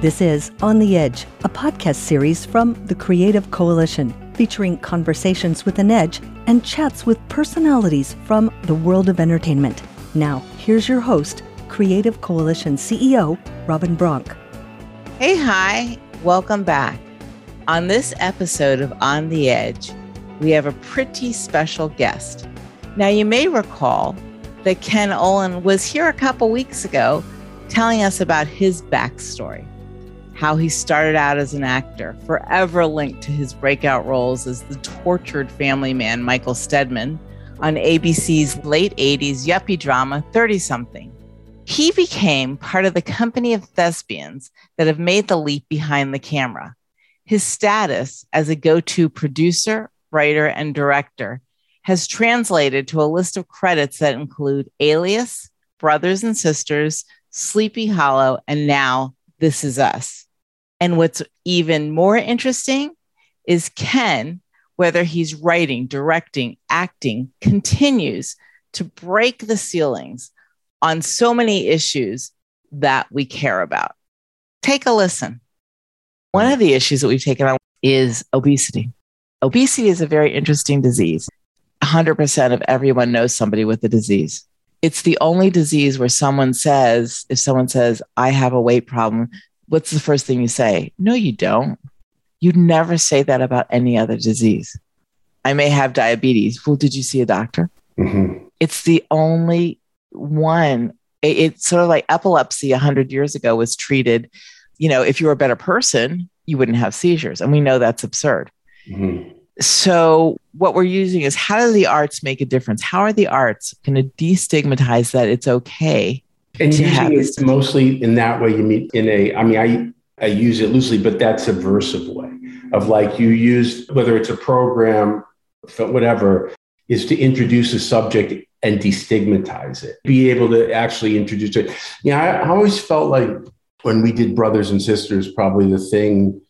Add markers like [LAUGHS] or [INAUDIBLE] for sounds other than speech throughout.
This is On the Edge, a podcast series from the Creative Coalition, featuring conversations with an edge and chats with personalities from the world of entertainment. Now, here's your host, Creative Coalition CEO, Robin Bronk. Hey, hi, welcome back. On this episode of On the Edge, we have a pretty special guest. Now, you may recall that Ken Olin was here a couple weeks ago telling us about his backstory, how he started out as an actor, forever linked to his breakout roles as the tortured family man Michael Steadman on ABC's late 80s yuppie drama 30 something. He became part of the company of thespians that have made the leap behind the camera. His status as a go to producer, writer, and director has translated to a list of credits that include Alias, Brothers and Sisters, Sleepy Hollow, and now This Is Us. And what's even more interesting is Ken, whether he's writing, directing, acting, continues to break the ceilings on so many issues that we care about. Take a listen. One of the issues that we've taken on is obesity. Obesity is a very interesting disease. 100% of everyone knows somebody with the disease. It's the only disease where someone says, if someone says, I have a weight problem, what's the first thing you say? No, you don't. You'd never say that about any other disease. I may have diabetes. Well, did you see a doctor? Mm-hmm. It's the only one. It's sort of like epilepsy 100 years ago was treated. You know, if you were a better person, you wouldn't have seizures. And we know that's absurd. Mm-hmm. So, what we're using is how do the arts make a difference? How are the arts going to destigmatize that it's okay? And using it mostly in that way, you mean in a, I mean, I, I use it loosely, but that subversive way of like you use, whether it's a program, whatever, is to introduce a subject and destigmatize it, be able to actually introduce it. Yeah, I, I always felt like when we did Brothers and Sisters, probably the thing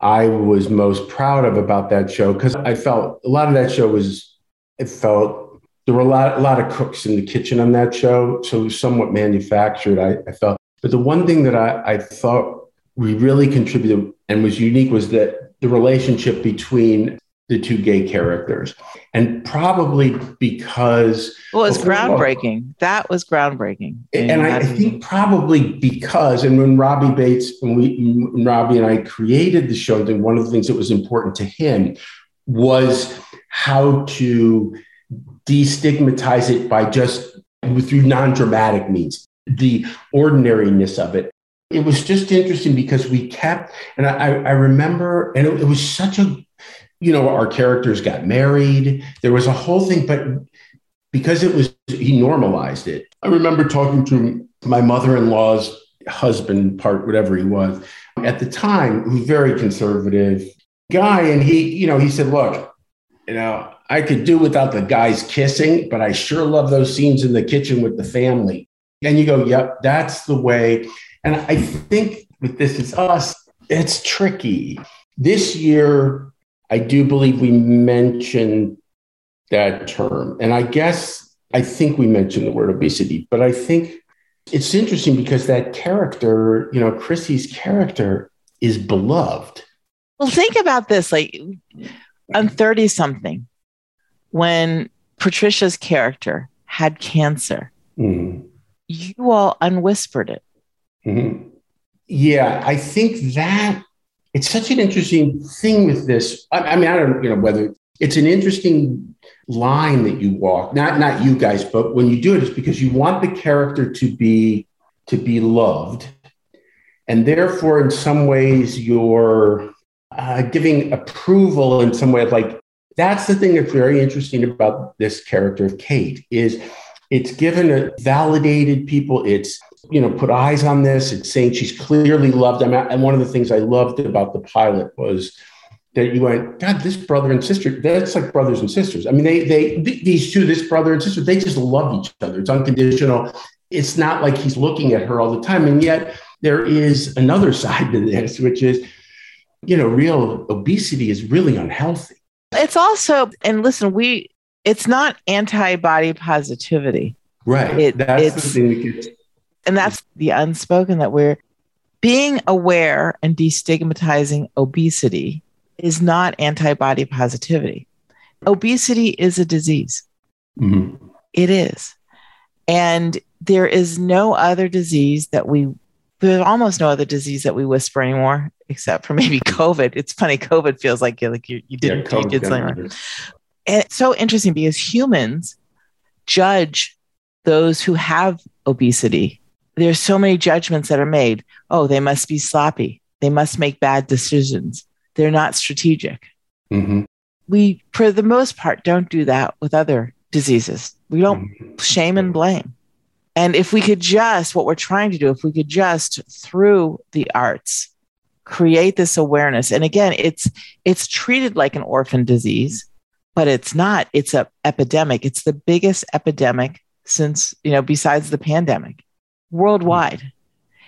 I was most proud of about that show because I felt a lot of that show was it felt there were a lot a lot of cooks in the kitchen on that show, so it was somewhat manufactured. I, I felt, but the one thing that I, I thought we really contributed and was unique was that the relationship between the two gay characters. And probably because. Well, it's groundbreaking. that was groundbreaking. And, and I, I, think probably because, and when Robbie Baitz, when we, when Robbie and I created the show, then one of the things that was important to him was how to destigmatize it by just through non dramatic means, the ordinariness of it. It was just interesting because we kept, and I, I remember, and it, it was such a you know, our characters got married. There was a whole thing, but because it was, he normalized it. I remember talking to my mother in law's husband, part, whatever he was, at the time, who's very conservative guy. And he, you know, he said, look, you know, I could do without the guys kissing, but I sure love those scenes in the kitchen with the family. And you go, yep, that's the way. And I think with This Is Us, it's tricky. This year, I do believe we mentioned that term. And I guess I think we mentioned the word obesity, but I think it's interesting because that character, you know, Chrissy's character is beloved. Well, think about this like I'm 30 something when Patricia's character had cancer. Mm-hmm. You all unwhispered it. Mm-hmm. Yeah, I think that it's such an interesting thing with this. I, I mean, I don't you know whether it's an interesting line that you walk. Not not you guys, but when you do it, it's because you want the character to be to be loved, and therefore, in some ways, you're uh, giving approval in some way. of Like that's the thing that's very interesting about this character of Kate is it's given a validated people. It's you know, put eyes on this. It's saying she's clearly loved. I'm and one of the things I loved about the pilot was that you went, God, this brother and sister, that's like brothers and sisters. I mean, they they these two, this brother and sister, they just love each other. It's unconditional. It's not like he's looking at her all the time. And yet there is another [LAUGHS] side to this, which is, you know, real obesity is really unhealthy. It's also, and listen, we it's not anti-body positivity. Right. It, That's the thing that gets and that's the unspoken that we're being aware and destigmatizing obesity is not antibody positivity. Obesity is a disease. Mm-hmm. It is. And there is no other disease that we, there's almost no other disease that we whisper anymore, except for maybe COVID. It's funny, COVID feels like, like you, you didn't, yeah, you did something. And it's so interesting because humans judge those who have obesity. There's so many judgments that are made. Oh, they must be sloppy. They must make bad decisions. They're not strategic. Mm-hmm. We, for the most part, don't do that with other diseases. We don't mm-hmm. shame and blame. And if we could just, what we're trying to do, if we could just through the arts create this awareness, and again, it's it's treated like an orphan disease, but it's not. It's a epidemic. It's the biggest epidemic since you know besides the pandemic worldwide.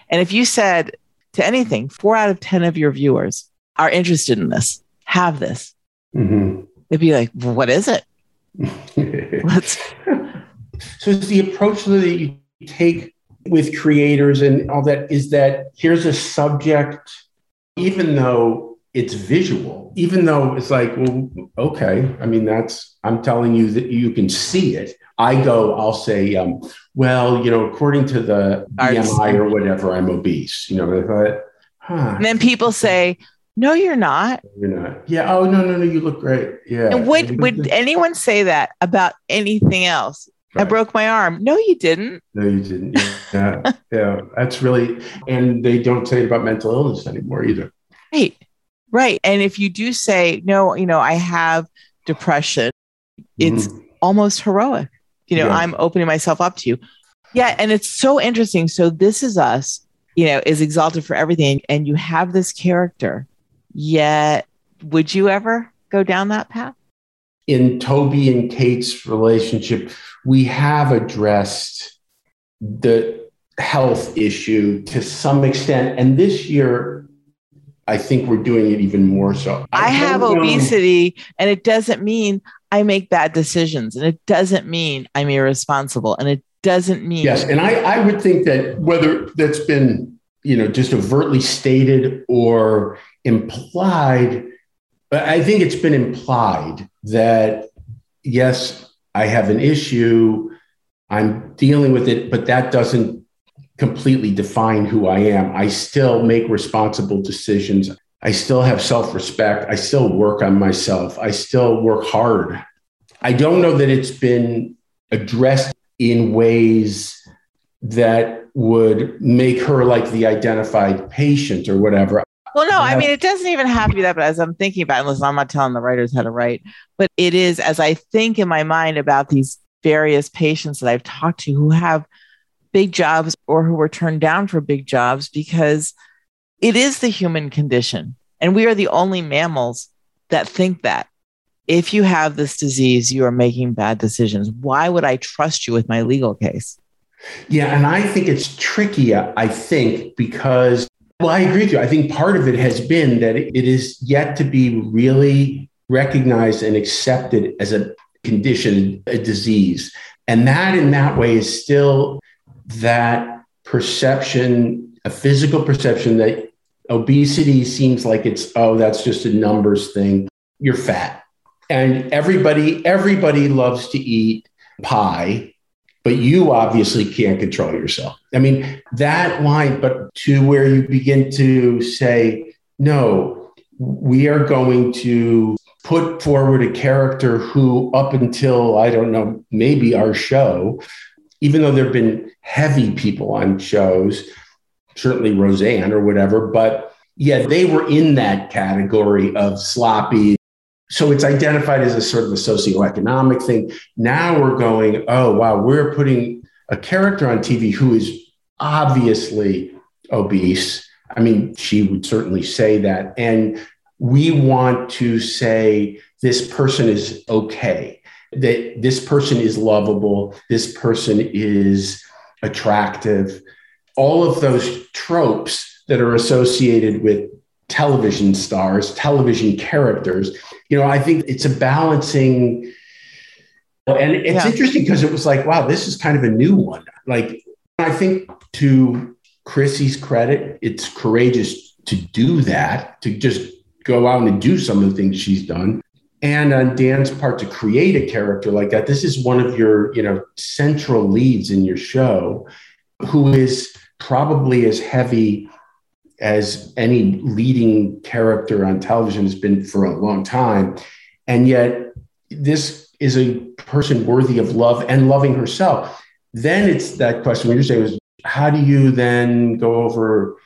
And if you said to anything, four out of ten of your viewers are interested in this, have this, mm-hmm. they'd be like, well, "What is it?" [LAUGHS] Let's. So is the approach that you take with creators and all that is that here's a subject, even though it's visual, even though it's like, well, okay, I mean, that's, I'm telling you that you can see it. I go, I'll say, um, well, you know, according to the BMI or whatever, I'm obese. You know, I thought, huh. And then people say, no, you're not. You're not. Yeah. Oh no, no, no. You look great. Yeah. And would would anyone say that about anything else? Right. I broke my arm. No, you didn't. No, you didn't. Yeah. yeah. That's really and they don't say it about mental illness anymore either. Right. Right. And if you do say, no, you know, I have depression, it's mm-hmm. almost heroic. You know, yeah. I'm opening myself up to you. Yeah. And it's so interesting. So this is us, you know, is exalted for everything. And you have this character Yet, would you ever go down that path? In Toby and Kate's relationship, we have addressed the health issue to some extent. And this year, I think we're doing it even more so. I, I have obesity, and it doesn't mean I make bad decisions, and it doesn't mean I'm irresponsible, and it doesn't mean. Yes. And I, I would think that whether that's been, you know, just overtly stated or implied, I think it's been implied that, yes, I have an issue, I'm dealing with it, but that doesn't completely define who I am. I still make responsible decisions. I still have self respect. I still work on myself. I still work hard. I don't know that it's been addressed in ways that would make her like the identified patient or whatever. Well, no, I mean, it doesn't even have to be that, but as I'm thinking about it, listen, I'm not telling the writers how to write, but it is as I think in my mind about these various patients that I've talked to who have big jobs or who were turned down for big jobs because it is the human condition. And we are the only mammals that think that. If you have this disease, you are making bad decisions. Why would I trust you with my legal case? Yeah, and I think it's tricky, I think, because well, I agree with you. I think part of it has been that it is yet to be really recognized and accepted as a condition, a disease. And that in that way is still that perception, a physical perception that obesity seems like it's, oh, that's just a numbers thing. You're fat. And everybody, everybody loves to eat pie but you obviously can't control yourself. I mean, that line, but to where you begin to say, no, we are going to put forward a character who, up until, I don't know, maybe our show, even though there have been heavy people on shows, certainly Roseanne or whatever, but yeah, they were in that category of sloppy, so it's identified as a sort of a socioeconomic thing. Now we're going, oh, wow, we're putting a character on TV who is obviously obese. I mean, she would certainly say that. And we want to say this person is okay, that this person is lovable, this person is attractive. All of those tropes that are associated with television stars, television characters. You know, I think it's a balancing. And it's yeah. interesting because it was like, wow, this is kind of a new one. Like, I think to Chrissy's credit. It's courageous to do that, to just go out and do some of the things she's done. And on Dan's part to create a character like that. This is one of your, you know, central leads in your show, who is probably as heavy as any leading character on television has been for a long time. And yet, this is a person worthy of love and loving herself. Then it's that question when you're saying is how do you then go over,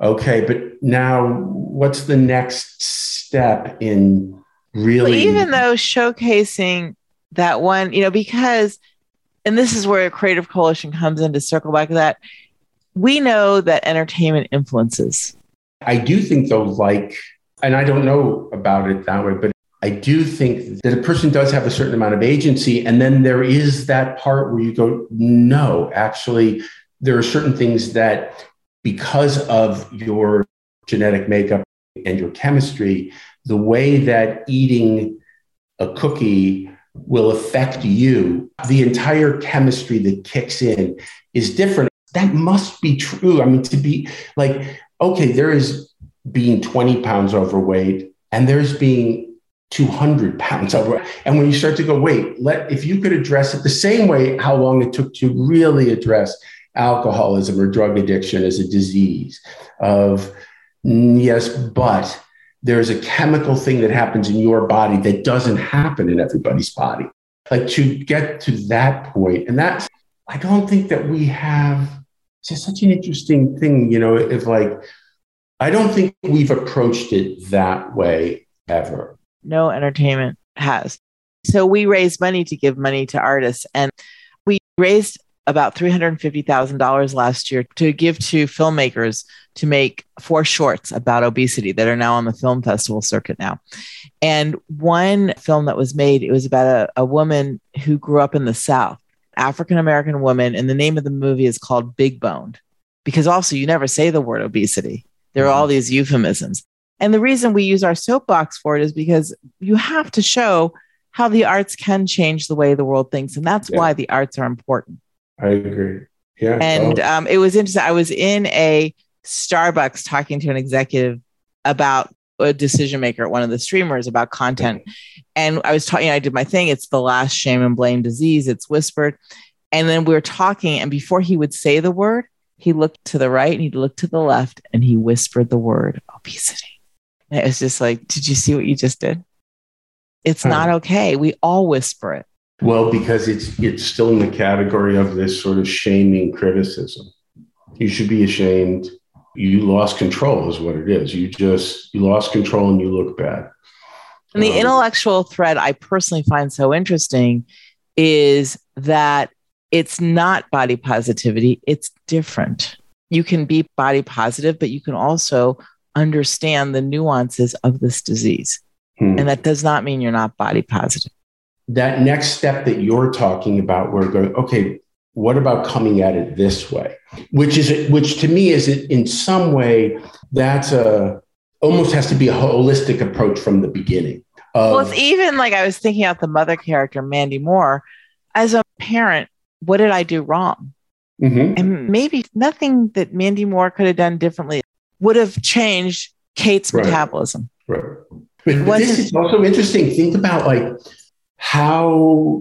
okay, but now what's the next step in really? Well, even though showcasing that one, you know, because, and this is where a Creative Coalition comes in to circle back to that we know that entertainment influences. I do think, though, like, and I don't know about it that way, but I do think that a person does have a certain amount of agency. And then there is that part where you go, no, actually, there are certain things that, because of your genetic makeup and your chemistry, the way that eating a cookie will affect you, the entire chemistry that kicks in is different that must be true. I mean, to be like, okay, there is being 20 pounds overweight and there's being 200 pounds over. And when you start to go, wait, let if you could address it the same way how long it took to really address alcoholism or drug addiction as a disease of yes, but there's a chemical thing that happens in your body that doesn't happen in everybody's body. Like to get to that point, and that's I don't think that we have just such an interesting thing, you know, if like, I don't think we've approached it that way ever. No entertainment has. So we raised money to give money to artists, and we raised about $350,000 last year to give to filmmakers to make four shorts about obesity that are now on the film festival circuit now. And one film that was made, it was about a, a woman who grew up in the South African American woman, and the name of the movie is called Big Boned, because also you never say the word obesity. There are all mm-hmm. these euphemisms. And the reason we use our soapbox for it is because you have to show how the arts can change the way the world thinks. And that's yeah. why the arts are important. I agree. Yeah. And um, it was interesting. I was in a Starbucks talking to an executive about a decision maker at one of the streamers about content. And I was talking, I did my thing. It's the last shame and blame disease. It's whispered. And then we were talking, and before he would say the word, he looked to the right and he looked to the left and he whispered the word obesity. And it was just like, did you see what you just did? It's huh. not okay. We all whisper it. Well, because it's it's still in the category of this sort of shaming criticism. You should be ashamed you lost control is what it is. You just you lost control and you look bad. And the um, intellectual thread i personally find so interesting is that it's not body positivity it's different. You can be body positive but you can also understand the nuances of this disease. Hmm. and that does not mean you're not body positive. That next step that you're talking about we're going okay what about coming at it this way? Which is which to me is in some way that's a almost has to be a holistic approach from the beginning of, well it's even like i was thinking about the mother character mandy moore. As a parent what did i do wrong? Mm-hmm. and maybe nothing that mandy moore could have done differently would have changed kate's right. metabolism. Right. But, but this is also interesting. Think about like how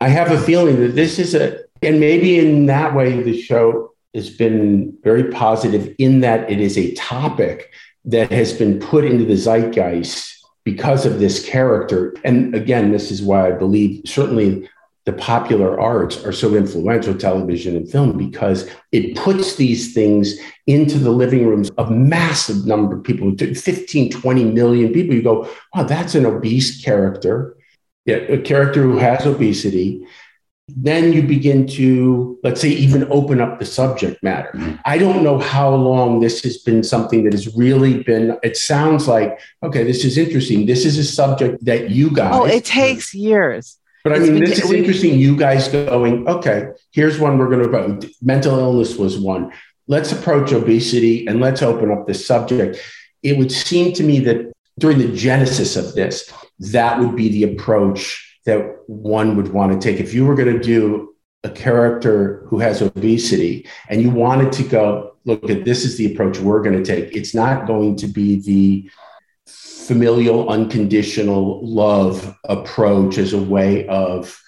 i have a feeling that this is a and maybe in that way, the show has been very positive in that it is a topic that has been put into the zeitgeist because of this character. And again, this is why I believe certainly the popular arts are so influential, television and film, because it puts these things into the living rooms of massive number of people, 15, 20 million people. You go, wow, that's an obese character, yeah, a character who has obesity then you begin to, let's say, even open up the subject matter. Mm-hmm. I don't know how long this has been something that has really been, it sounds like, okay, this is interesting. This is a subject that you guys. Oh, it takes years. But I mean, this is interesting. You guys going, okay, here's one we're going to about. Mental illness was one. Let's approach obesity and let's open up this subject. It would seem to me that during the genesis of this, that would be the approach that one would want to take. If you were going to do a character who has obesity and you wanted to go, look at this is the approach we're going to take. It's not going to be the familial, unconditional love approach as a way of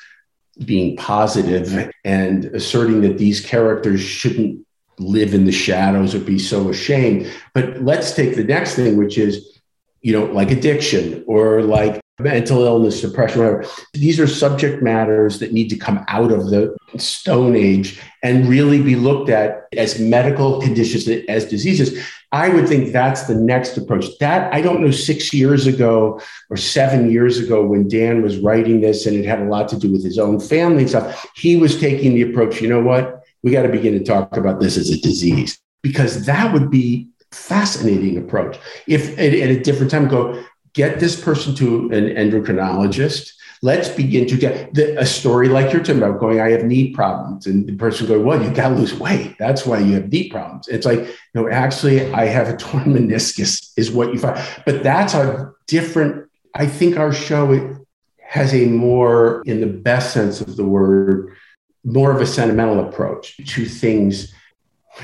being positive and asserting that these characters shouldn't live in the shadows or be so ashamed. But let's take the next thing, which is, you know, like addiction or like mental illness, depression, whatever. These are subject matters that need to come out of the Stone Age and really be looked at as medical conditions, as diseases. I would think that's the next approach. That I don't know, six years ago or seven years ago, when Dan was writing this, and it had a lot to do with his own family and stuff, he was taking the approach, you know what? We got to begin to talk about this as a disease because that would be fascinating approach. If at, a different time go, get this person to an endocrinologist. Let's begin to get the, a story like you're talking about going, I have knee problems. And the person going, well, you got to lose weight. That's why you have knee problems. It's like, no, actually, I have a [LAUGHS] torn meniscus is what you find. But that's a different, I think our show has a more, in the best sense of the word, more of a sentimental approach to things.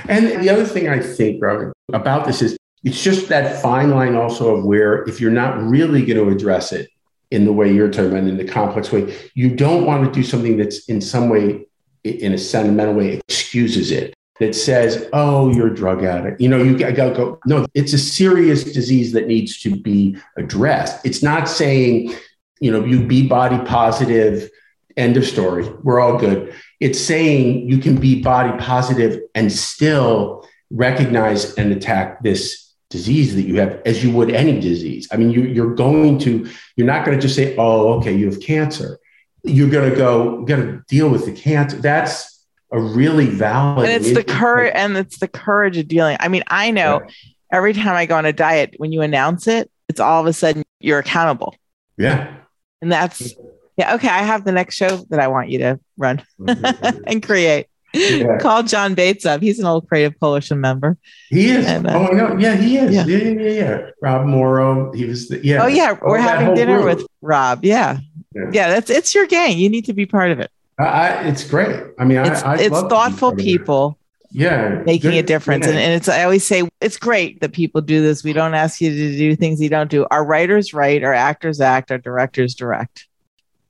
And the other thing I think, Robert, about this is it's just that fine line also of where if you're not really going to address it in the way you're talking about in the complex way, you don't want to do something that's in some way, in a sentimental way, excuses it. That says, "Oh, you're a drug addict." You know, you got to go. No, it's a serious disease that needs to be addressed. It's not saying, you know, you be body positive. End of story. We're all good. It's saying you can be body positive and still recognize and attack this disease that you have as you would any disease. I mean, you, you're going to, you're not going to just say, oh, okay, you have cancer. You're going to go, got to deal with the cancer. That's a really valid. And it's the courage, and it's the courage of dealing. I mean, I know yeah. every time I go on a diet, when you announce it, it's all of a sudden you're accountable. Yeah. And that's, yeah, okay. I have the next show that I want you to run mm-hmm. [LAUGHS] and create. Yeah. [LAUGHS] Call Jon Baitz up. He's an old Creative Coalition member. He is. And, uh, oh, I know. Yeah, he is. Yeah. yeah, yeah, yeah. Rob Morrow. He was. The, yeah. Oh, yeah. We're oh, having dinner group. with Rob. Yeah. yeah. yeah. That's it's your gang. You need to be part of it. I, it's great. I mean, it's, I, I it's thoughtful people. Yeah, making good, a difference, and, and it's. I always say it's great that people do this. We don't ask you to do things you don't do. Our writers write, our actors act, our directors direct,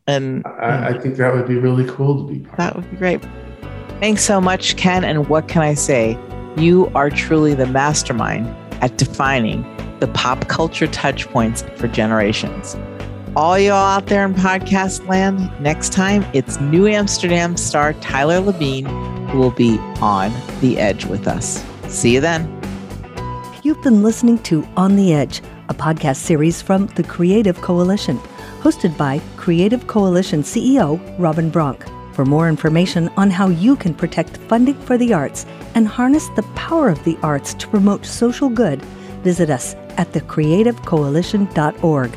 and I, I think that would be really cool to be. Part. Of that would be great. Thanks so much, Ken. And what can I say? You are truly the mastermind at defining the pop culture touch points for generations. All y'all out there in podcast land, next time it's New Amsterdam star Tyler Labine who will be on the edge with us. See you then. You've been listening to On the Edge, a podcast series from the Creative Coalition, hosted by Creative Coalition CEO Robin Bronk. For more information on how you can protect funding for the arts and harness the power of the arts to promote social good, visit us at thecreativecoalition.org.